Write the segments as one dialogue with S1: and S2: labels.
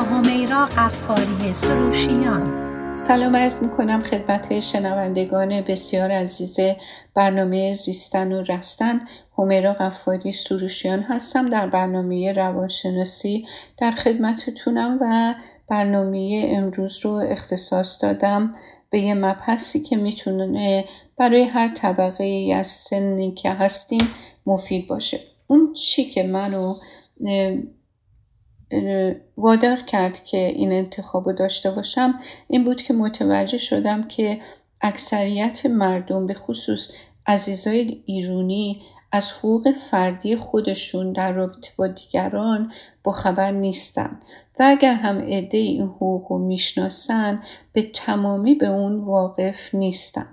S1: همیرا قفاری سروشیان.
S2: سلام عرض می کنم خدمت شنوندگان بسیار عزیز برنامه زیستن و رستن. همیرا قفاری سروشیان هستم در برنامه روانشناسی در خدمتتونم و برنامه امروز رو اختصاص دادم به یه مبحثی که می‌تونه برای هر طبقه از سنی که هستیم مفید باشه. اون چی که منو وادار کرد که این انتخاب رو داشته باشم این بود که متوجه شدم که اکثریت مردم به خصوص عزیزای ایرونی از حقوق فردی خودشون در رابطه با دیگران با خبر نیستن. و اگر هم عده این حقوق رو می‌شناسن به تمامی به اون واقف نیستن.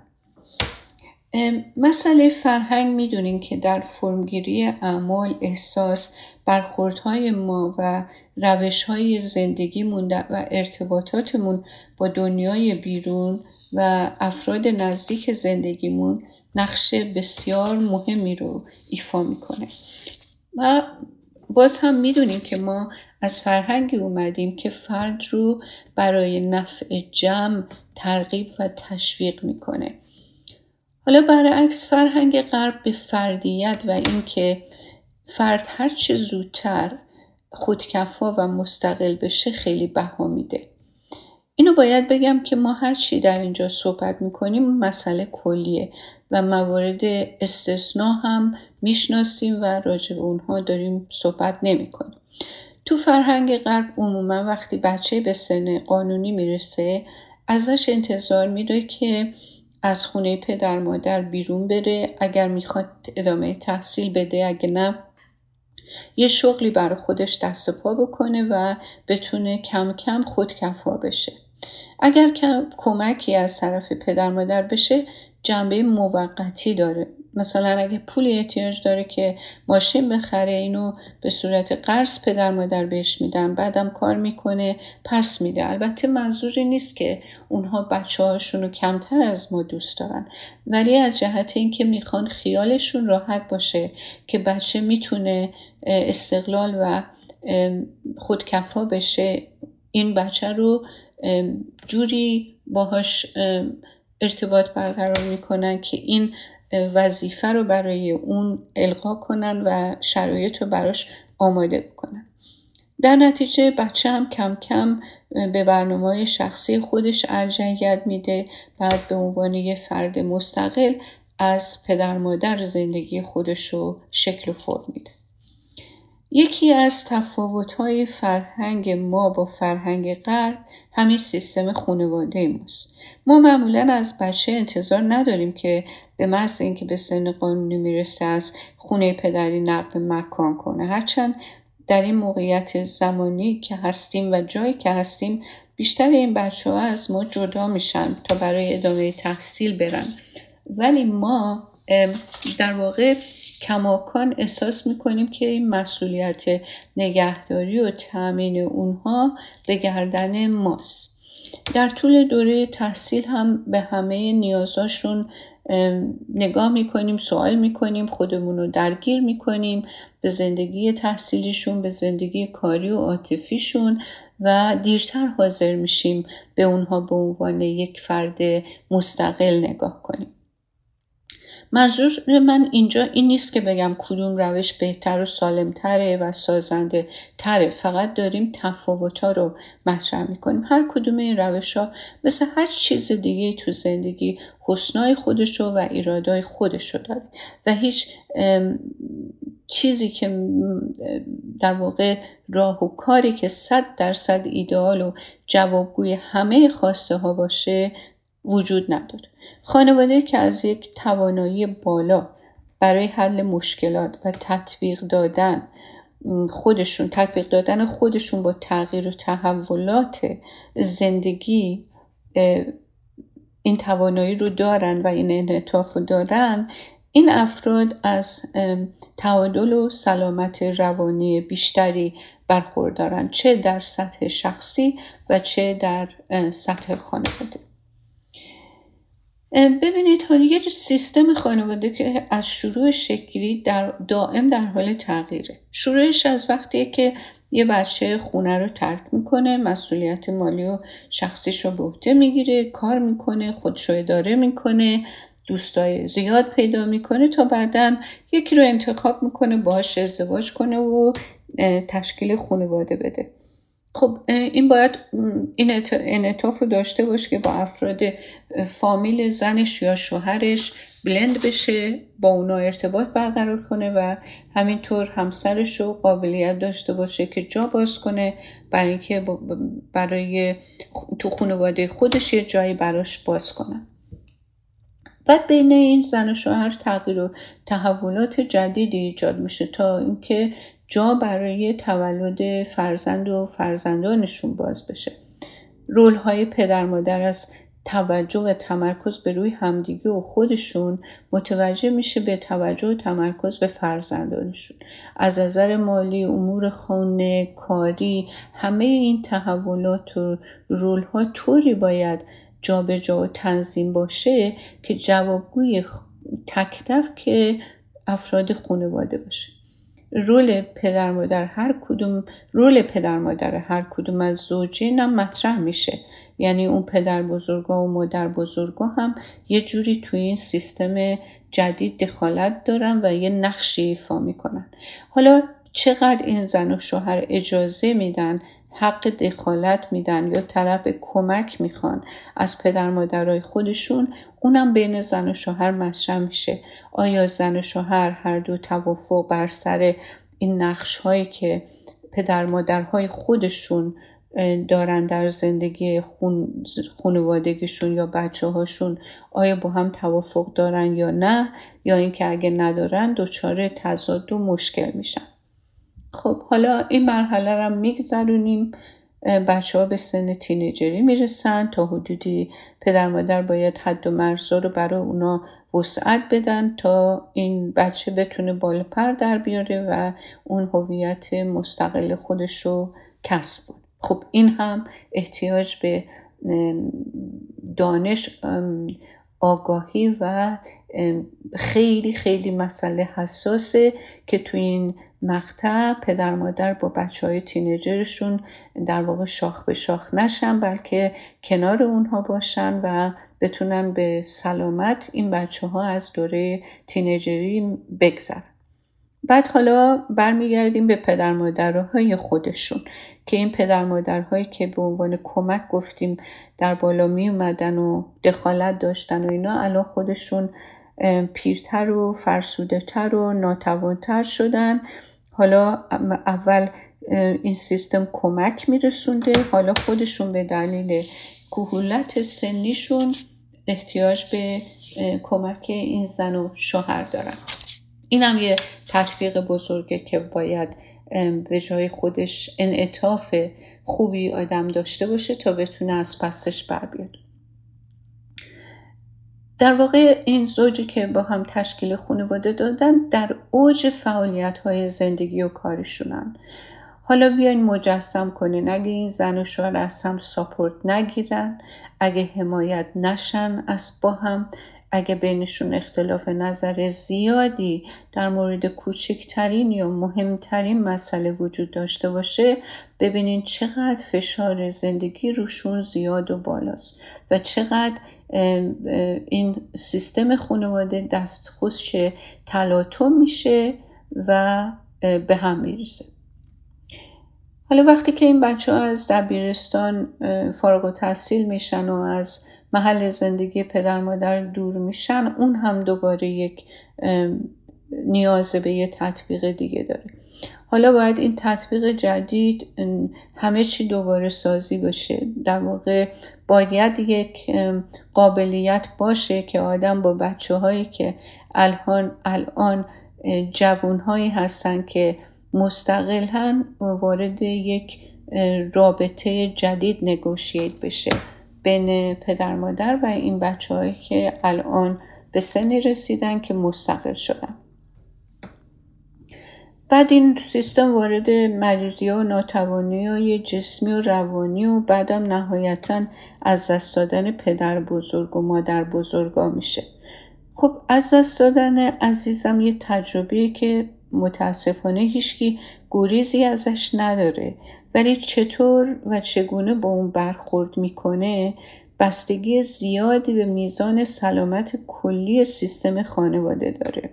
S2: مسئله فرهنگ می‌دونیم که در فرمگیری اعمال احساس برخوردهای ما و روشهای زندگیمون و ارتباطاتمون با دنیای بیرون و افراد نزدیک زندگیمون نقش بسیار مهمی رو ایفا می‌کنه. و باز هم می‌دونیم که ما از فرهنگی اومدیم که فرد رو برای نفع جمع ترغیب و تشویق می‌کنه. حالا برعکس فرهنگ غرب به فردیت و اینکه فرد هرچه زودتر خودکفا و مستقل بشه خیلی بها میده. اینو باید بگم که ما هر چی در اینجا صحبت می‌کنیم مسئله کلیه و موارد استثنا هم می‌شناسیم و راجع به اونها داریم صحبت نمی‌کنیم. تو فرهنگ غرب عموما وقتی بچه به سن قانونی می‌رسه ازش انتظار میره که از خونه پدر مادر بیرون بره اگر می‌خواد ادامه تحصیل بده اگه نه یه شغلی برای خودش دست پا بکنه و بتونه کم کم خودکفا بشه. اگر کمکی از طرف پدر مادر بشه جنبه موقتی داره. مثلا اگه پولی احتیاج داره که ماشین بخره اینو به صورت قرض پدر مادر بهش میدن بعدم کار می‌کنه پس میده. البته منظوری نیست که اونها بچه هاشون رو کمتر از ما دوست دارن. ولی از جهت اینکه می‌خوان خیالشون راحت باشه که بچه می‌تونه استقلال و خودکفا بشه این بچه رو جوری باهاش ارتباط برقرار می‌کنن که این وظیفه رو برای اون القا کنن و شرایط رو براش آماده بکنن. در نتیجه بچه هم کم کم به برنامه شخصی خودش ارجعیت میده بعد به عنوان یه فرد مستقل از پدر مادر زندگی خودش رو شکل و فرم میده. یکی از تفاوت‌های فرهنگ ما با فرهنگ غرب همین سیستم خانواده ماست ما معمولا از بچه انتظار نداریم که به محض اینکه به سن قانونی می‌رسه از خونه پدری نقل مکان کنه. هرچند در این موقعیت زمانی که هستیم و جایی که هستیم بیشتر این بچه ها از ما جدا میشن تا برای ادامه تحصیل برن. ولی ما در واقع کماکان احساس می‌کنیم که این مسئولیت نگهداری و تأمین اونها به گردن ماست. در طول دوره تحصیل هم به همه نیازاشون نگاه می‌کنیم سوال می‌کنیم خودمون رو درگیر می‌کنیم به زندگی تحصیلیشون به زندگی کاری و عاطفیشون و دیرتر حاضر میشیم به اونها به عنوان یک فرد مستقل نگاه کنیم. منظور من اینجا این نیست که بگم کدوم روش بهتر و سالمتره و سازنده تره فقط داریم تفاوت رو مطرح می‌کنیم. هر کدوم این روش ها مثل هر چیز دیگه تو زندگی حسنای خودشو و ایرادای خودشو داره. و هیچ چیزی که در واقع راه و کاری که صد درصد ایدئال و جوابگوی همه خواسته ها باشه وجود نداره. خانواده که از یک توانایی بالا برای حل مشکلات و تطبیق دادن خودشون تطبیق دادن خودشون با تغییر و تحولات زندگی این توانایی رو دارن و این انعطاف رو دارن این افراد از تعادل و سلامت روانی بیشتری برخوردارن چه در سطح شخصی و چه در سطح خانواده. ببینید یه سیستم خانواده که از شروع شکلی در دائم در حال تغییره. شروعش از وقتی که یه بچه خونه رو ترک می‌کنه مسئولیت مالی و شخصیش رو به عهده می‌گیره کار می‌کنه خودش رو اداره می‌کنه دوستای زیاد پیدا می‌کنه تا بعدا یکی رو انتخاب می‌کنه باهاش ازدواج کنه و تشکیل خانواده بده. خب این باید این انعطاف رو داشته باشه که با افراد فامیل زنش یا شوهرش بلند بشه با اونا ارتباط برقرار کنه و همینطور همسرش رو قابلیت داشته باشه که جا باز کنه برای اینکه برای تو خانواده خودش یه جایی براش باز کنه. بعد بین این زن و شوهر تغییر و تحولات جدیدی ایجاد میشه تا اینکه جا برای تولد فرزند و فرزندانشون باز بشه. رول های پدر مادر از توجه و تمرکز به روی همدیگه و خودشون متوجه میشه به توجه و تمرکز به فرزندانشون. از نظر مالی امور خانه کاری همه این تحولات و رول ها طوری باید جابجا جا و تنظیم باشه که جوابگوی تک که افراد خانواده باشه. رول پدر مادر هر کدوم رول پدر مادر هر کدوم از زوجین هم مطرح میشه. یعنی اون پدر بزرگا و مادر بزرگا هم یه جوری توی این سیستم جدید دخالت دارن و یه نقشی ایفا می‌کنن. حالا چقدر این زن و شوهر اجازه میدن حق دخالت میدن یا طلب کمک می‌خوان از پدر مادرای خودشون اونم بین زن و شوهر مطرح میشه. آیا زن و شوهر هر دو توافق بر سر این نقش هایی که پدر مادرهای خودشون دارن در زندگی خون خانوادگیشون یا بچه هاشون آیا با هم توافق دارن یا نه؟ یا اینکه اگه ندارن دچار تضاد و مشکل میشن. خب حالا این مرحله رو میگذرونیم. بچه ها به سن تینیجری می‌رسن تا حدودی پدر مادر باید حد و مرزا رو برای اونا وسعت بدن تا این بچه بتونه بالا پر در بیاره و اون هویت مستقل خودش رو کسب کنه. خب این هم احتیاج به دانش آگاهی و خیلی خیلی مسئله حساسه که تو این مقطع پدر مادر با بچه های تینیجرشون در واقع شاخ به شاخ نشن بلکه کنار اونها باشن و بتونن به سلامت این بچه ها از دوره تینیجری بگذرن. بعد حالا برمیگردیم به پدر مادرهای خودشون که این پدر مادرهایی که به عنوان کمک گفتیم در بالا می اومدن و دخالت داشتن و اینا الان خودشون پیرتر و فرسوده تر و ناتوانتر شدن. حالا اول این سیستم کمک میرسونده. حالا خودشون به دلیل کهولت سنیشون احتیاج به کمک این زن و شوهر دارن. این هم یه تطبیق بزرگه که باید به جای خودش انعطاف خوبی آدم داشته باشه تا بتونه از پسش بر بیاد. در واقع این زوجی که با هم تشکیل خانواده دادن در اوج فعالیت های زندگی و کارشونن. حالا بیاین مجسم کنین. اگه این زن و شوهر از هم ساپورت نگیرن اگه حمایت نشن از با هم اگه بینشون اختلاف نظر زیادی در مورد کوچکترین یا مهمترین مسئله وجود داشته باشه ببینین چقدر فشار زندگی روشون زیاد و بالاست و چقدر این سیستم خانواده دستخوش تلاطم میشه و به هم میریزه حالا وقتی که این بچه ها از دبیرستان فارغ و تحصیل میشن و از محل زندگی پدر مادر دور میشن اون هم دوباره یک نیاز به یه تطبیق دیگه داره. حالا باید این تطبیق جدید همه چی دوباره سازی باشه. در واقع باید یک قابلیت باشه که آدم با بچه هایی که الان, الان جوون هایی هستن که مستقل هن وارد یک رابطه جدید نگوشیت بشه. بین پدر مادر و این بچه هایی که الان به سنی رسیدن که مستقل شدن. بعد این سیستم وارد مریضی و ناتوانی و جسمی و روانی و بعدم نهایتا از دست دادن پدر بزرگ و مادر بزرگا میشه. خب از دست دادن عزیزم یه تجربه که متاسفانه هیچکی گریزی ازش نداره. ولی چطور و چگونه با اون برخورد می‌کنه بستگی زیادی به میزان سلامت کلی سیستم خانواده داره.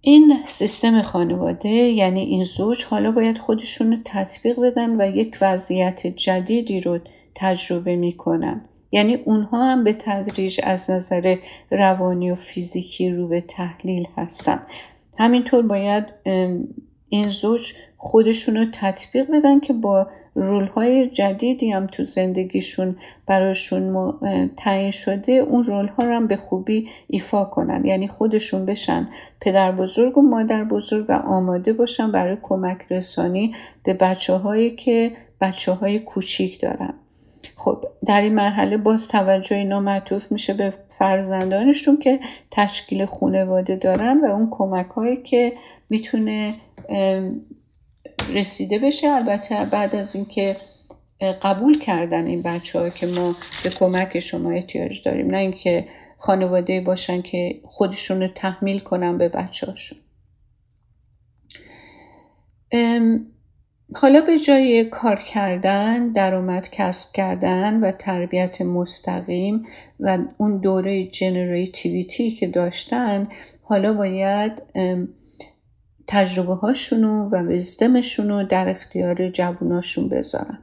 S2: این سیستم خانواده یعنی این زوج حالا باید خودشون رو تطبیق بدن و یک وضعیت جدیدی رو تجربه می‌کنن. یعنی اونها هم به تدریج از نظر روانی و فیزیکی رو به تحلیل هستن. همینطور باید این زوج خودشون رو تطبیق بدن که با رول های جدیدی هم تو زندگیشون براشون تعیین شده اون رول ها رو هم به خوبی ایفا کنن. یعنی خودشون بشن پدر بزرگ و مادر بزرگ و آماده باشن برای کمک رسانی به بچه هایی که بچه های کوچیک دارن. خب در این مرحله باز توجه اینا معطوف میشه به فرزندانشون که تشکیل خانواده دارن و اون کمک هایی که می‌تونه رسیده بشه. البته بعد از اینکه قبول کردن این بچه ها که ما به کمک شما احتیاج داریم. نه اینکه خانواده باشن که خودشون رو تحمیل کنن به بچه هاشون حالا به جای کار کردن درآمد کسب کردن و تربیت مستقیم و اون دوره جنریتیویتی که داشتن حالا باید تجربه هاشونو و وزدمشونو در اختیار جووناشون بذارن.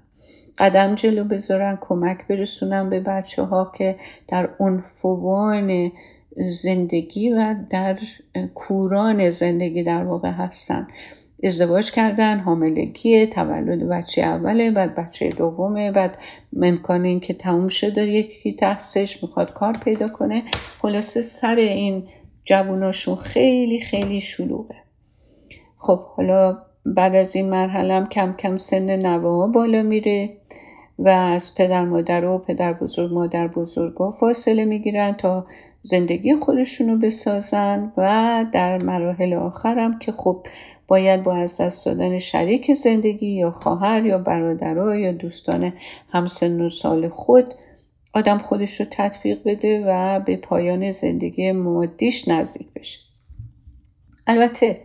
S2: قدم جلو بذارن کمک برسونن به بچه ها که در فوان زندگی و در کوران زندگی در واقع هستن. ازدواج کردن حاملگی تولد بچه اوله بعد بچه دومه بعد امکان این که تموم شده یکی تحصیلش می‌خواد کار پیدا کنه. خلاصه سر این جووناشون خیلی خیلی شلوغه. خب حالا بعد از این مرحله هم کم کم سن نوه بالا میره و از پدر مادر و پدر بزرگ مادر بزرگ فاصله می‌گیرن تا زندگی خودشونو بسازن و در مراحل آخرم که خب باید با از دست دادن شریک زندگی یا خواهر یا برادرها یا دوستان همسن و سال خود آدم خودش رو تطبیق بده و به پایان زندگی مادیش نزدیک بشه. البته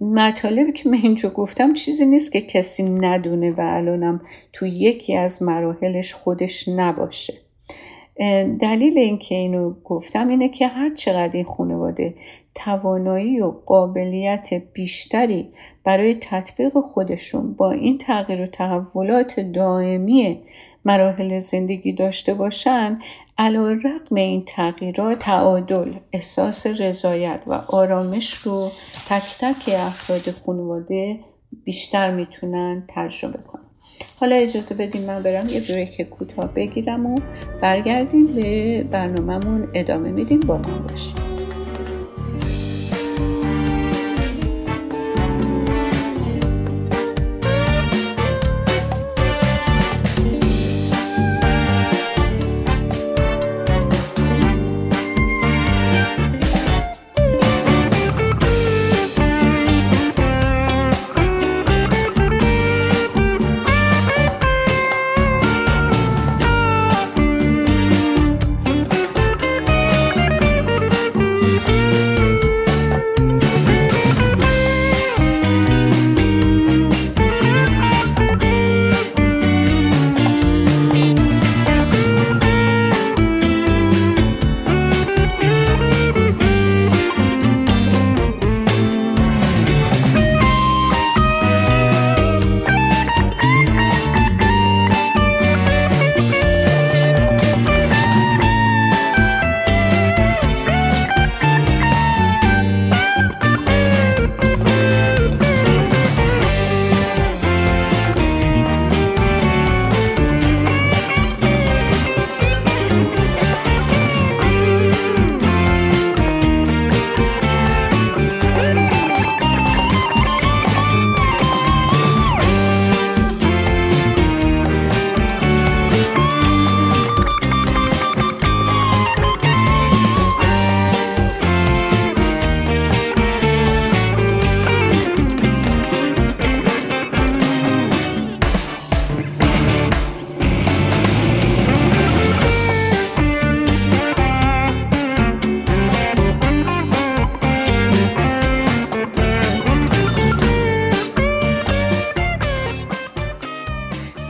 S2: مطالبی که من اینجا گفتم چیزی نیست که کسی ندونه و الانم تو یکی از مراحلش خودش نباشه. دلیل اینکه اینو گفتم اینه که هر چقدر این خانواده توانایی و قابلیت بیشتری برای تطبیق خودشون با این تغییر و تحولات دائمی مراحل زندگی داشته باشن علا رقم این تغییرات تعادل احساس رضایت و آرامش رو تک تک افراد خانواده بیشتر می‌تونن تجربه کنن. حالا اجازه بدیم من برم یه بریک کوتاه بگیرم و برگردیم به برنامهمون. ادامه میدیم. با من باشیم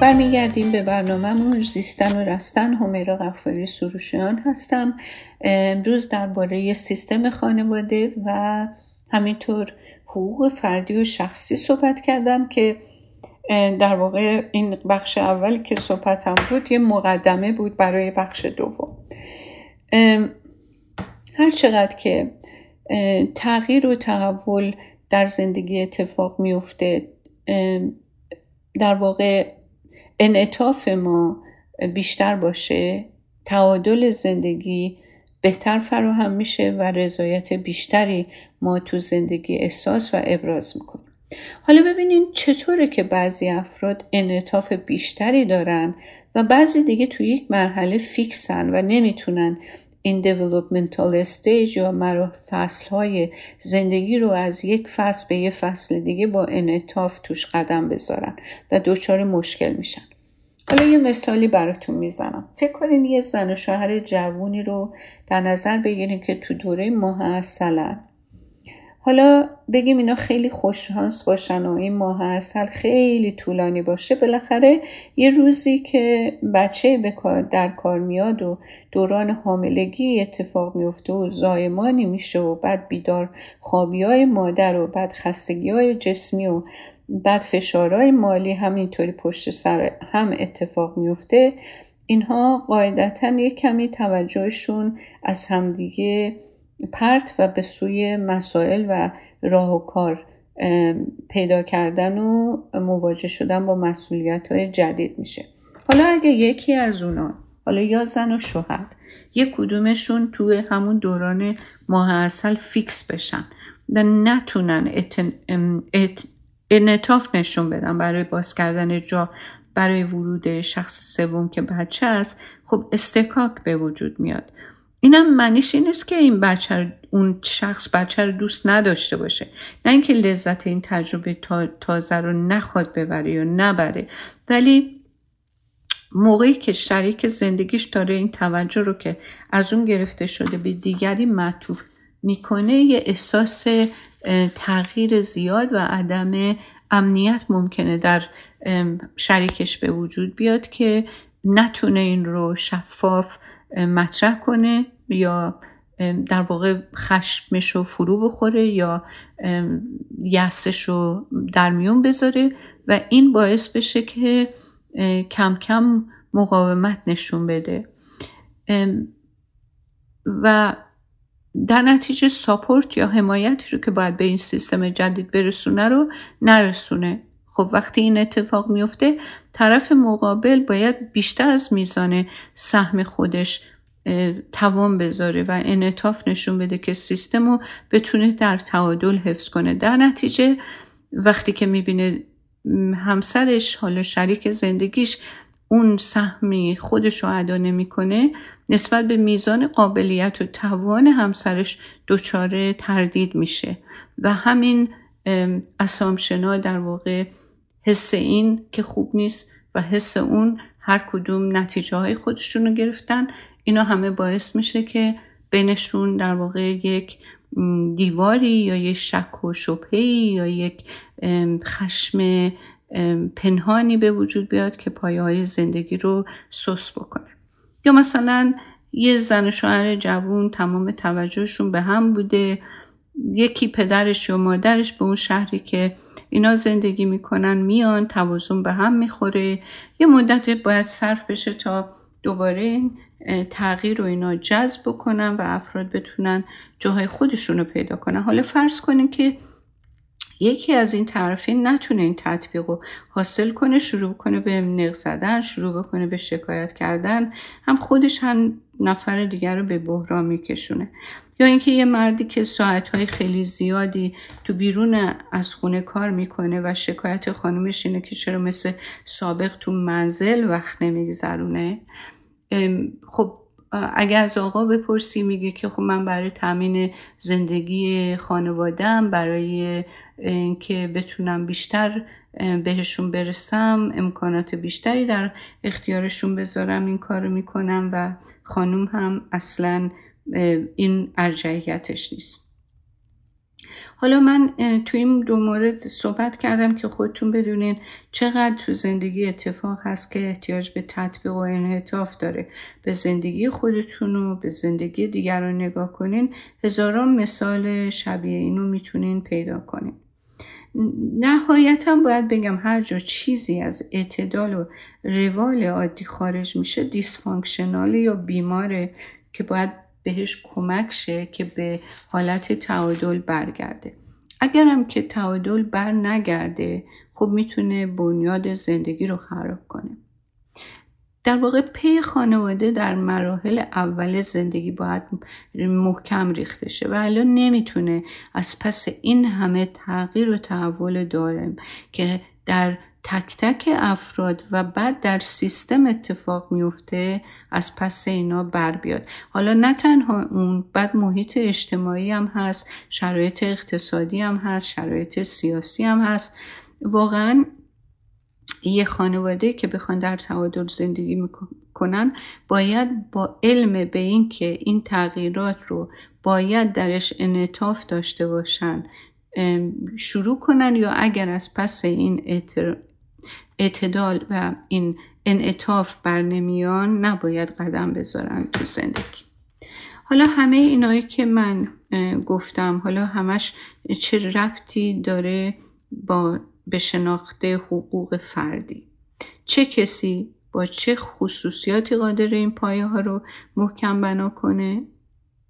S2: برمیگردیم به برنامهمون. زیستن و رستن همیرا غفاری سروشیان هستم. امروز درباره سیستم خانواده و همینطور حقوق فردی و شخصی صحبت کردم که در واقع این بخش اول که صحبتم بود یه مقدمه بود برای بخش دوم. هر چقدر که تغییر و تحول در زندگی اتفاق میفته در واقع انعطاف ما بیشتر باشه تعادل زندگی بهتر فراهم میشه و رضایت بیشتری ما تو زندگی احساس و ابراز می‌کنیم. حالا ببینین چطوره که بعضی افراد انعطاف بیشتری دارن و بعضی دیگه تو یک مرحله فیکسن و نمی‌تونن این developmental استیج یا فصل های زندگی رو از یک فصل به یک فصل دیگه با انعطاف توش قدم بذارن و دچار مشکل میشن. حالا یه مثالی براتون می‌زنم. فکر کنین یه زن و شوهر جوونی رو در نظر بگیرین که تو دوره ماه اصلن حالا بگیم اینا خیلی خوششانس باشن و این ماه اصل خیلی طولانی باشه بالاخره یه روزی که بچه به در کار میاد و دوران حاملگی اتفاق میفته و زایمانی میشه و بعد بیدار خوابی های مادر و بعد خستگی های جسمی و بعد فشارهای مالی همینطوری پشت سر هم اتفاق میفته اینها قاعدتا یک کمی توجهشون از همدیگه پرت و به سوی مسائل و راه و کار پیدا کردن و مواجه شدن با مسئولیت های جدید میشه. حالا اگه یکی از اونا حالا یا زن و شوهر یک کدومشون توی همون دوران ماه اصل فیکس بشن و نتونن انعطاف نشون بدن برای باز کردن جا برای ورود شخص سوم که بچه است خب استکاک به وجود میاد. اینم معنیش این نیست که این بچه اون شخص بچه رو دوست نداشته باشه. نه اینکه لذت این تجربه تازه رو نخواد ببره یا نبره. ولی موقعی که شریک زندگیش داره این توجه رو که از اون گرفته شده به دیگری معطوف می‌کنه یه احساس تغییر زیاد و عدم امنیت ممکنه در شریکش به وجود بیاد که نتونه این رو شفاف مطرح کنه. یا در واقع خشمش رو فرو بخوره یا یسش رو در میون بذاره و این باعث بشه که کم کم مقاومت نشون بده. و در نتیجه ساپورت یا حمایتی رو که باید به این سیستم جدید برسونه رو نرسونه. خب وقتی این اتفاق میفته طرف مقابل باید بیشتر از میزان سهم خودش توان بذاره و انعطاف نشون بده که سیستم رو بتونه در تعادل حفظ کنه. در نتیجه وقتی که می‌بینه همسرش حالا شریک زندگیش اون سهمی خودش رو ادا نمی‌کنه نسبت به میزان قابلیت و توان همسرش دچار تردید میشه. و همین اسامشنا در واقع حس این که خوب نیست و حس اون هر کدوم نتیجه های خودشون رو گرفتن. اینا همه باعث میشه که بینشون در واقع یک دیواری یا یک شک و شبهی یا یک خشم پنهانی به وجود بیاد که پایه زندگی رو سوس بکنه. یا مثلا یه زن شوهر جوون تمام توجهشون به هم بوده. یکی پدرش یا مادرش به اون شهری که اینا زندگی می‌کنن میان توازن به هم می‌خوره. یه مدت باید صرف بشه تا دوباره تغییر رو اینا جذب بکنن و افراد بتونن جاهای خودشون رو پیدا کنن. حالا فرض کنیم که یکی از این طرفین نتونه این تطبیق رو حاصل کنه شروع کنه به نق زدن شروع بکنه به شکایت کردن هم خودش هم نفر دیگر رو به بحران میکشونه. یا اینکه یه مردی که ساعتهای خیلی زیادی تو بیرون از خونه کار می‌کنه و شکایت خانومش اینه که چرا مثل سابق تو منزل وقت نمیگذرونه؟ خب اگر از آقا بپرسی میگه که خب من برای تامین زندگی خانوادم برای اینکه بتونم بیشتر بهشون برسم امکانات بیشتری در اختیارشون بذارم این کارو می‌کنم و خانوم هم اصلا این ارجعیتش نیست. حالا من تو این دو مورد صحبت کردم که خودتون بدونین چقدر تو زندگی اتفاق هست که احتیاج به تطبیق و انعطاف داره. به زندگی خودتون و به زندگی دیگران نگاه کنین. هزاران مثال شبیه اینو می‌تونین پیدا کنین. نهایتا باید بگم هر جا چیزی از اعتدال و روال عادی خارج میشه دیسفانکشنال یا بیماره که باید بهش کمک شه که به حالت تعادل برگرده. اگرم که تعادل بر نگرده خب می‌تونه بنیاد زندگی رو خراب کنه. در واقع پی خانواده در مراحل اول زندگی باید محکم ریخته شه و الان نمی‌تونه از پس این همه تغییر و تحول دارم که در تک تک افراد و بعد در سیستم اتفاق میفته از پس اینا بر بیاد. حالا نه تنها اون بعد محیط اجتماعی هم هست شرایط اقتصادی هم هست شرایط سیاسی هم هست. واقعا یه خانواده که بخوان در تعادل زندگی می‌کنن باید با علم به این که این تغییرات رو باید درش انعطاف داشته باشن شروع کنن یا اگر از پس این اعتدال و این انعطاف بر نمیان نباید قدم بذارن تو زندگی. حالا همه اینایی که من گفتم حالا همش چه رفتی داره با به شناخت حقوق فردی؟ چه کسی با چه خصوصیاتی قادر این پایه ها رو محکم بنا کنه؟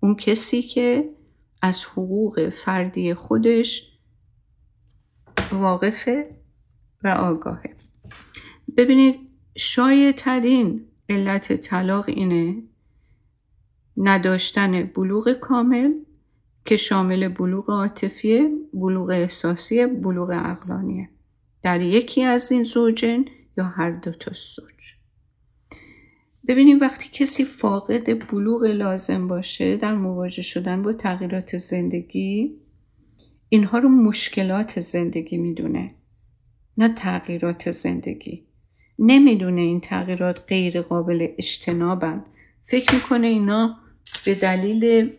S2: اون کسی که از حقوق فردی خودش واقفه و آگاهه. ببینید شایع ترین علت طلاق اینه نداشتن بلوغ کامل که شامل بلوغ عاطفی، بلوغ احساسی، بلوغ عقلانیه. در یکی از این زوجین یا هر دو تا زوج. ببینیم وقتی کسی فاقد بلوغ لازم باشه در مواجه شدن با تغییرات زندگی اینها رو مشکلات زندگی می‌دونه نه تغییرات زندگی. نمی‌دونه این تغییرات غیر قابل اجتنابن. فکر می‌کنه اینا به دلیل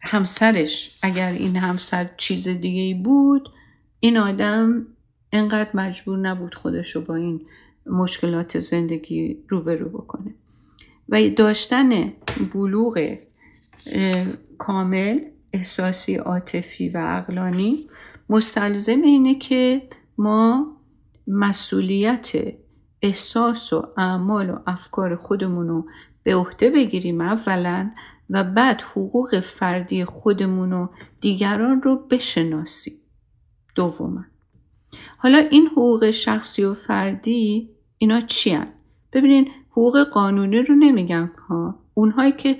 S2: همسرش. اگر این همسر چیز دیگه ای بود این آدم انقدر مجبور نبود خودش رو با این مشکلات زندگی روبرو بکنه. و داشتن بلوغ کامل احساسی عاطفی و عقلانی مستلزم اینه که ما مسئولیت احساس و اعمال و افکار خودمون رو به عهده بگیریم اولا و بعد حقوق فردی خودمون و دیگران رو بشناسیم. دوما. حالا این حقوق شخصی و فردی اینا چی هن؟ ببینین حقوق قانونی رو نمیگم ها. اونهایی که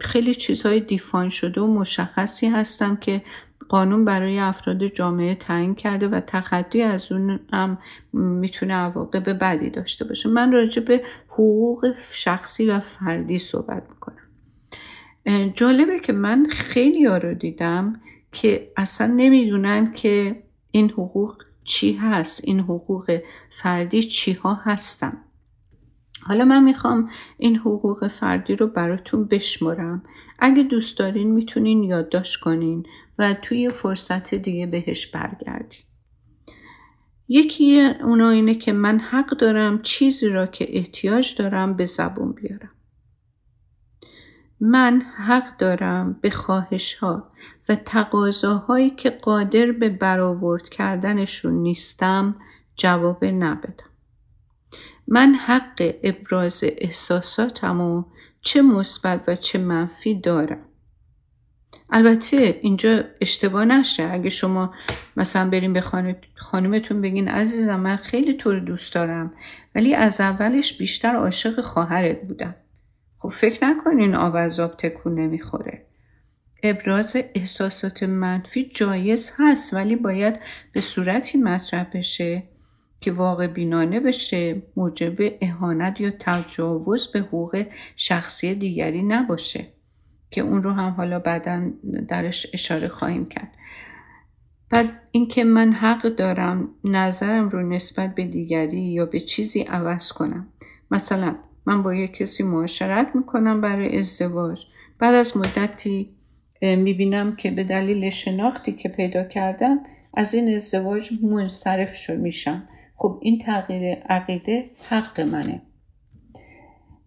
S2: خیلی چیزهای دیفان شده و مشخصی هستن که قانون برای افراد جامعه تعیین کرده و تخطی از اون هم می‌تونه عواقب بدی داشته باشه. من راجع به حقوق شخصی و فردی صحبت می‌کنم. جالبه که من خیلی ها رو دیدم که اصلا نمی‌دونن که این حقوق چی هست این حقوق فردی چی ها هستن. حالا من می‌خوام این حقوق فردی رو براتون بشمرم اگه دوست دارین می‌تونین یادداشت کنین. و توی فرصت دیگه بهش برگردین یکی اونا اینه که من حق دارم چیزی را که احتیاج دارم به زبون بیارم من حق دارم به خواهش ها و تقاضاهایی که قادر به برآورد کردنشون نیستم جواب نبدم. من حق ابراز احساساتم و چه مثبت و چه منفی دارم. البته اینجا اشتباه نشه. اگه شما مثلا بریم به خانمتون بگین عزیزم من خیلی تو رو دوست دارم ولی از اولش بیشتر عاشق خواهرت بودم. خب فکر نکنین آب از آب تکون نمی‌خوره. ابراز احساسات منفی جایز هست ولی باید به صورتی مطرح بشه که واقع بینانه بشه موجب اهانت یا تجاوز به حقوق شخصی دیگری نباشه. که اون رو هم حالا بعدا درش اشاره خواهیم کرد. بعد اینکه من حق دارم نظرم رو نسبت به دیگری یا به چیزی عوض کنم. مثلا من با یک کسی معاشرت می‌کنم برای ازدواج. بعد از مدتی می‌بینم که به دلیل شناختی که پیدا کردم از این ازدواج منصرف شد میشم. خب این تغییر عقیده حق منه.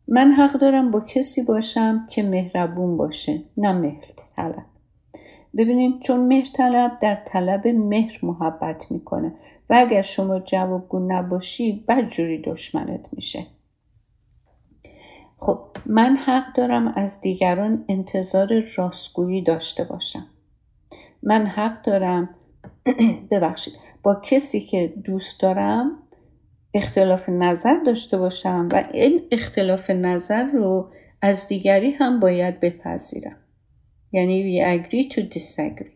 S2: من حق دارم با کسی باشم که مهربون باشه نه مهر طلب. ببینید چون مهر طلب در طلب مهر محبت می‌کنه و اگر شما جوابگو نباشی بدجوری دشمنت میشه. خب من حق دارم از دیگران انتظار راستگویی داشته باشم. من حق دارم ببخشید با کسی که دوست دارم اختلاف نظر داشته باشم و این اختلاف نظر رو از دیگری هم باید بپذیرم. یعنی we agree to disagree.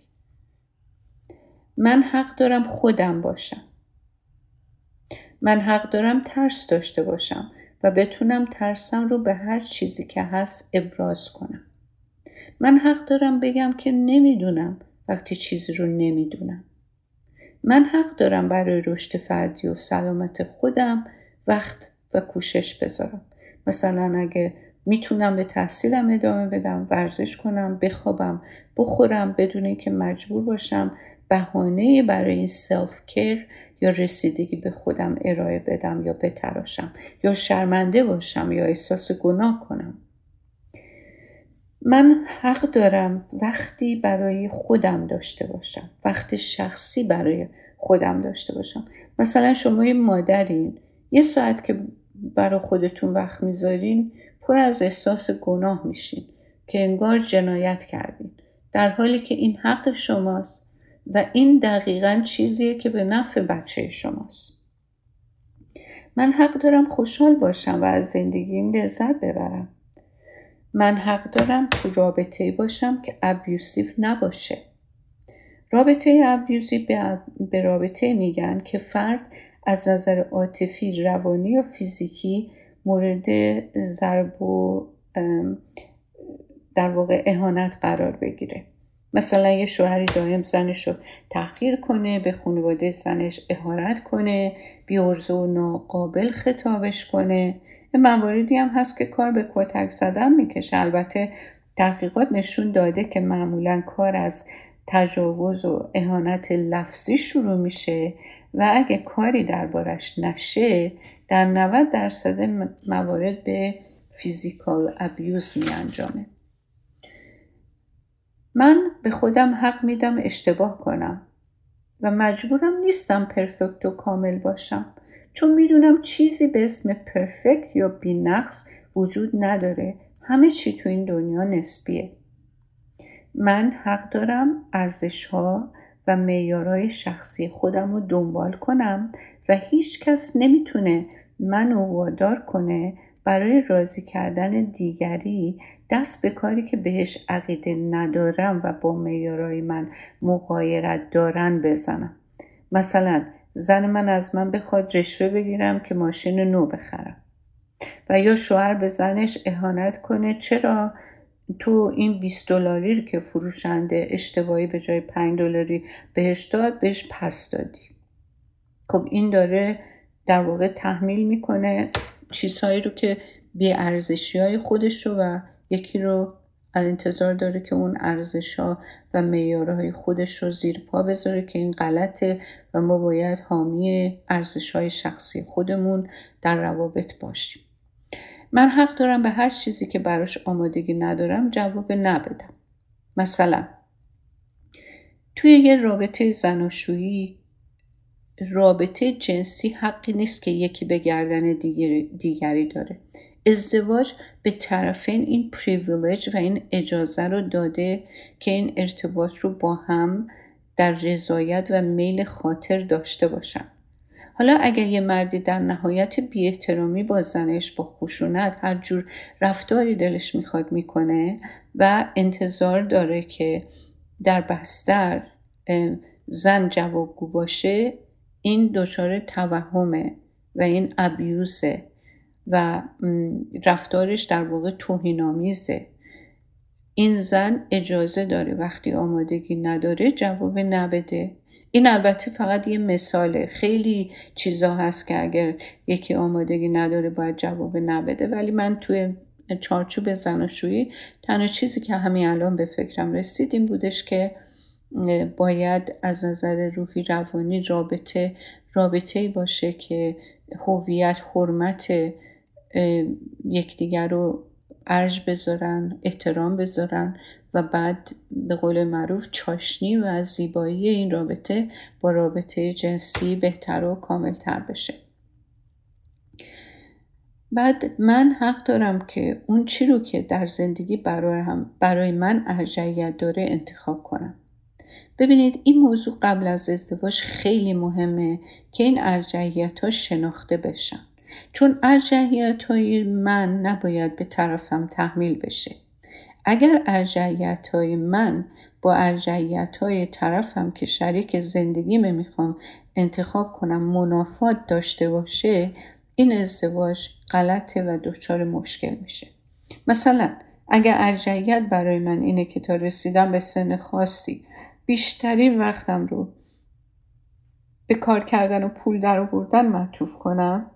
S2: من حق دارم خودم باشم. من حق دارم ترس داشته باشم و بتونم ترسم رو به هر چیزی که هست ابراز کنم. من حق دارم بگم که نمی‌دونم وقتی چیزی رو نمی‌دونم. من حق دارم برای رشد فردی و سلامت خودم وقت و کوشش بذارم. مثلا اگه می‌تونم به تحصیلم ادامه بدم ورزش کنم بخوابم بخورم بدون اینکه مجبور باشم بهانه برای این سلف کیر یا رسیدگی به خودم ارائه بدم یا بتراشم یا شرمنده باشم یا احساس گناه کنم. من حق دارم وقتی برای خودم داشته باشم. وقت شخصی برای خودم داشته باشم. مثلا شما یه مادرین یه ساعت که برای خودتون وقت می‌ذارین پر از احساس گناه میشین که انگار جنایت کردین. در حالی که این حق شماست و این دقیقا چیزیه که به نفع بچه شماست. من حق دارم خوشحال باشم و از زندگیم لذت ببرم. من حق دارم تو رابطه باشم که ابیوسیف نباشه. رابطه ابیوزی به رابطه میگن که فرد از نظر عاطفی روانی یا فیزیکی مورد ضرب و در واقع اهانت قرار بگیره. مثلا یه شوهری دائم زنش رو تحقیر کنه به خانواده زنش اهانت کنه بیارزو و ناقابل خطابش کنه. مواردی هم هست که کار به کتک زدن می‌کشه البته تحقیقات نشون داده که معمولا کار از تجاوز و اهانت لفظی شروع میشه و اگه کاری دربارش نشه در 90 درصد موارد به فیزیکال ابیوز می انجامه. من به خودم حق میدم اشتباه کنم و مجبورم نیستم پرفکت و کامل باشم چون می‌دونم چیزی به اسم پرفکت یا بینقص وجود نداره. همه چی تو این دنیا نسبیه. من حق دارم ارزش ها و معیارهای شخصی خودم رو دنبال کنم و هیچ کس نمی‌تونه منو وادار کنه برای راضی کردن دیگری دست به کاری که بهش عقیده ندارم و با معیارهای من مقایرت دارن بزنم. مثلا زن من از من بخواد رشوه بگیرم که ماشین نو بخرم. و یا شوهر به زنش اهانت کنه. چرا؟ تو این 20 دلاری که فروشنده اشتباهی به جای 5 دلاری بهش داد بهش پس دادی. خب این داره در واقع تحمیل می‌کنه چیزهایی رو که بی ارزشی های خودش رو و یکی رو انتظار داره که اون ارزش ها و میارهای خودش رو زیر پا بذاره که این غلطه و ما باید حامی ارزش های شخصی خودمون در روابط باشیم. من حق دارم به هر چیزی که براش آمادگی ندارم جواب نبدم. مثلا توی یه رابطه زناشویی رابطه جنسی حقی نیست که یکی به گردن دیگری داره. ازدواج به طرفین این پریویلیج و این اجازه رو داده که این ارتباط رو با هم در رضایت و میل خاطر داشته باشن. حالا اگر یه مردی در نهایت بی احترامی با زنش با خشونت هر جور رفتاری دلش می‌خواد می‌کنه و انتظار داره که در بستر زن جوابگو باشه این دچار توهمه و این ابیوزه و رفتارش در واقع توهینآمیزه. این زن اجازه داره وقتی آمادگی نداره جواب نبده این البته فقط یه مثاله. خیلی چیزا هست که اگر یکی آمادگی نداره باید جواب نبده ولی من توی چارچوب زناشویی تنها چیزی که همین الان به فکرم رسید این بودش که باید از نظر روحی روانی رابطه رابطه باشه که هویت حرمت یکدیگر رو ارج بذارن احترام بذارن و بعد به قول معروف چاشنی و زیبایی این رابطه با رابطه جنسی بهتر و کاملتر بشه. بعد من حق دارم که اون چی رو که در زندگی برای, هم برای من ارجعیت داره انتخاب کنم. ببینید این موضوع قبل از ازدواج خیلی مهمه که این ارجعیت ها شناخته بشن. چون ارجعیت های من نباید به طرفم تحمیل بشه. اگر ارجعیت های من با ارجعیت های طرفم که شریک زندگی می‌خوام انتخاب کنم منافات داشته باشه این ازدواج غلطه و دچار مشکل میشه. مثلا اگر ارجعیت برای من اینه که تا رسیدم به سن خاصی بیشترین وقتم رو به کار کردن و پول در آوردن معطوف کنم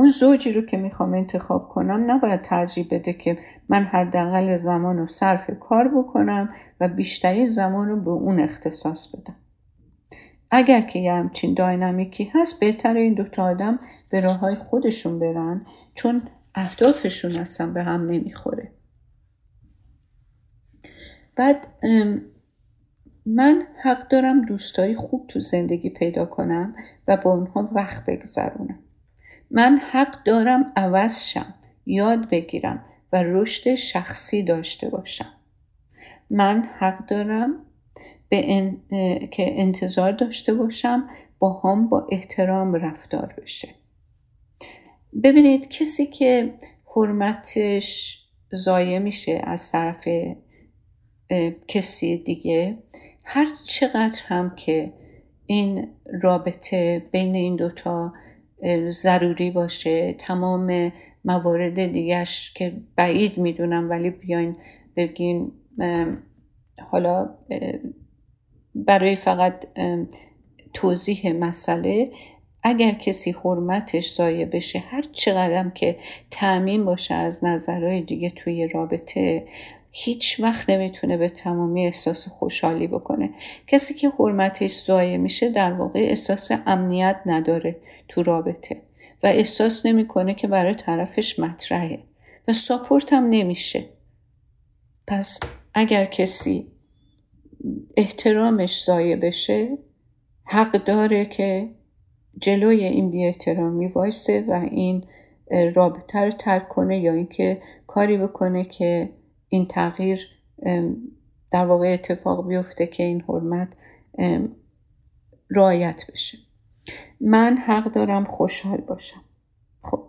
S2: اون زوجی رو که می‌خوام انتخاب کنم نباید ترجیح بده که من حداقل زمان رو صرف کار بکنم و بیشترین زمان رو به اون اختصاص بدم. اگر که یه همچین داینامیکی هست بهتر این دوتا آدم به راه های خودشون برن چون اهدافشون اصلا به هم نمی‌خوره. بعد من حق دارم دوستایی خوب تو زندگی پیدا کنم و با اونها وقت بگذرونم. من حق دارم عوض شم یاد بگیرم و رشد شخصی داشته باشم. من حق دارم به که انتظار داشته باشم با هم با احترام رفتار بشه. ببینید کسی که حرمتش ضایع میشه از طرف کسی دیگه هر چقدر هم که این رابطه بین این دوتا ضروری باشه. تمام موارد دیگهش که بعید می‌دونم ولی بیاین بگین حالا برای فقط توضیح مسئله اگر کسی حرمتش ضایع بشه هر چقدر که تعمین باشه از نظرهای دیگه توی رابطه هیچ وقت نمی‌تونه به تمامی احساس خوشحالی بکنه. کسی که حرمتش ضایع میشه در واقع احساس امنیت نداره تو رابطه و احساس نمی‌کنه که برای طرفش مطرحه و ساپورت هم نمیشه. پس اگر کسی احترامش ضایع بشه حق داره که جلوی این بی احترامی وایسه و این رابطه رو ترک کنه یا اینکه کاری بکنه که این تغییر در واقع اتفاق بیفته که این حرمت رعایت بشه. من حق دارم خوشحال باشم. خب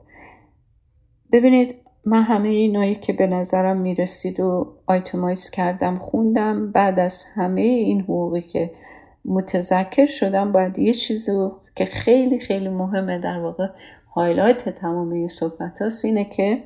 S2: ببینید من همه اینایی که به نظرم می‌رسید و آیتمایز کردم خوندم. بعد از همه این حقوقی که متذکر شدم باید یه چیزی که خیلی خیلی مهمه در واقع هایلایت تمام این صحبت هست اینه که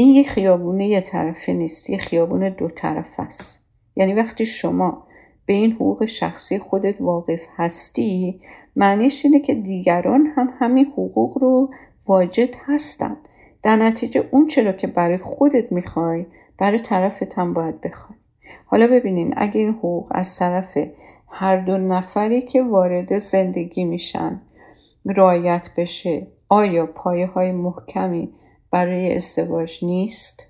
S2: این یه خیابونه یه طرفه نیست یه خیابون دو طرف است. یعنی وقتی شما به این حقوق شخصی خودت واقف هستی معنیش اینه که دیگران هم همین حقوق رو واجد هستن. در نتیجه اون چرا که برای خودت می‌خوای برای طرفت هم باید بخوای. حالا ببینین اگه این حقوق از طرف هر دو نفری که وارد زندگی میشن رایت بشه آیا پایه های محکمی برای ازدواج نیست؟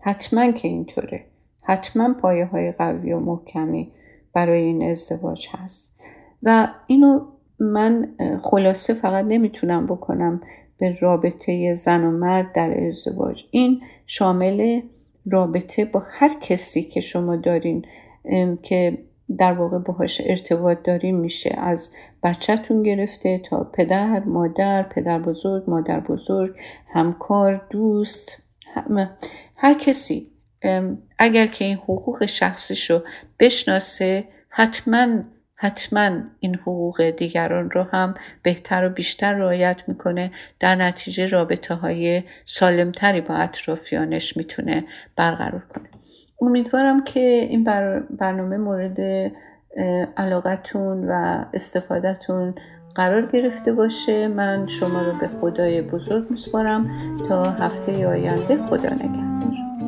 S2: حتما که اینطوره. حتما پایه های قوی و محکمی برای این ازدواج هست. و اینو من خلاصه فقط نمی‌تونم بکنم به رابطه زن و مرد در ازدواج. این شامل رابطه با هر کسی که شما دارین که در واقع باهاش ارتباط داریم میشه. از بچهتون گرفته تا پدر مادر پدر بزرگ مادر بزرگ همکار دوست هر کسی اگر که این حقوق شخصیشو بشناسه حتما حتما این حقوق دیگران رو هم بهتر و بیشتر رعایت می‌کنه. در نتیجه رابطه های سالمتری با اطرافیانش می‌تونه برقرار کنه. امیدوارم که این برنامه مورد علاقتون و استفادهتون قرار گرفته باشه. من شما رو به خدای بزرگ میسپارم. تا هفته آینده خدا نگهدار.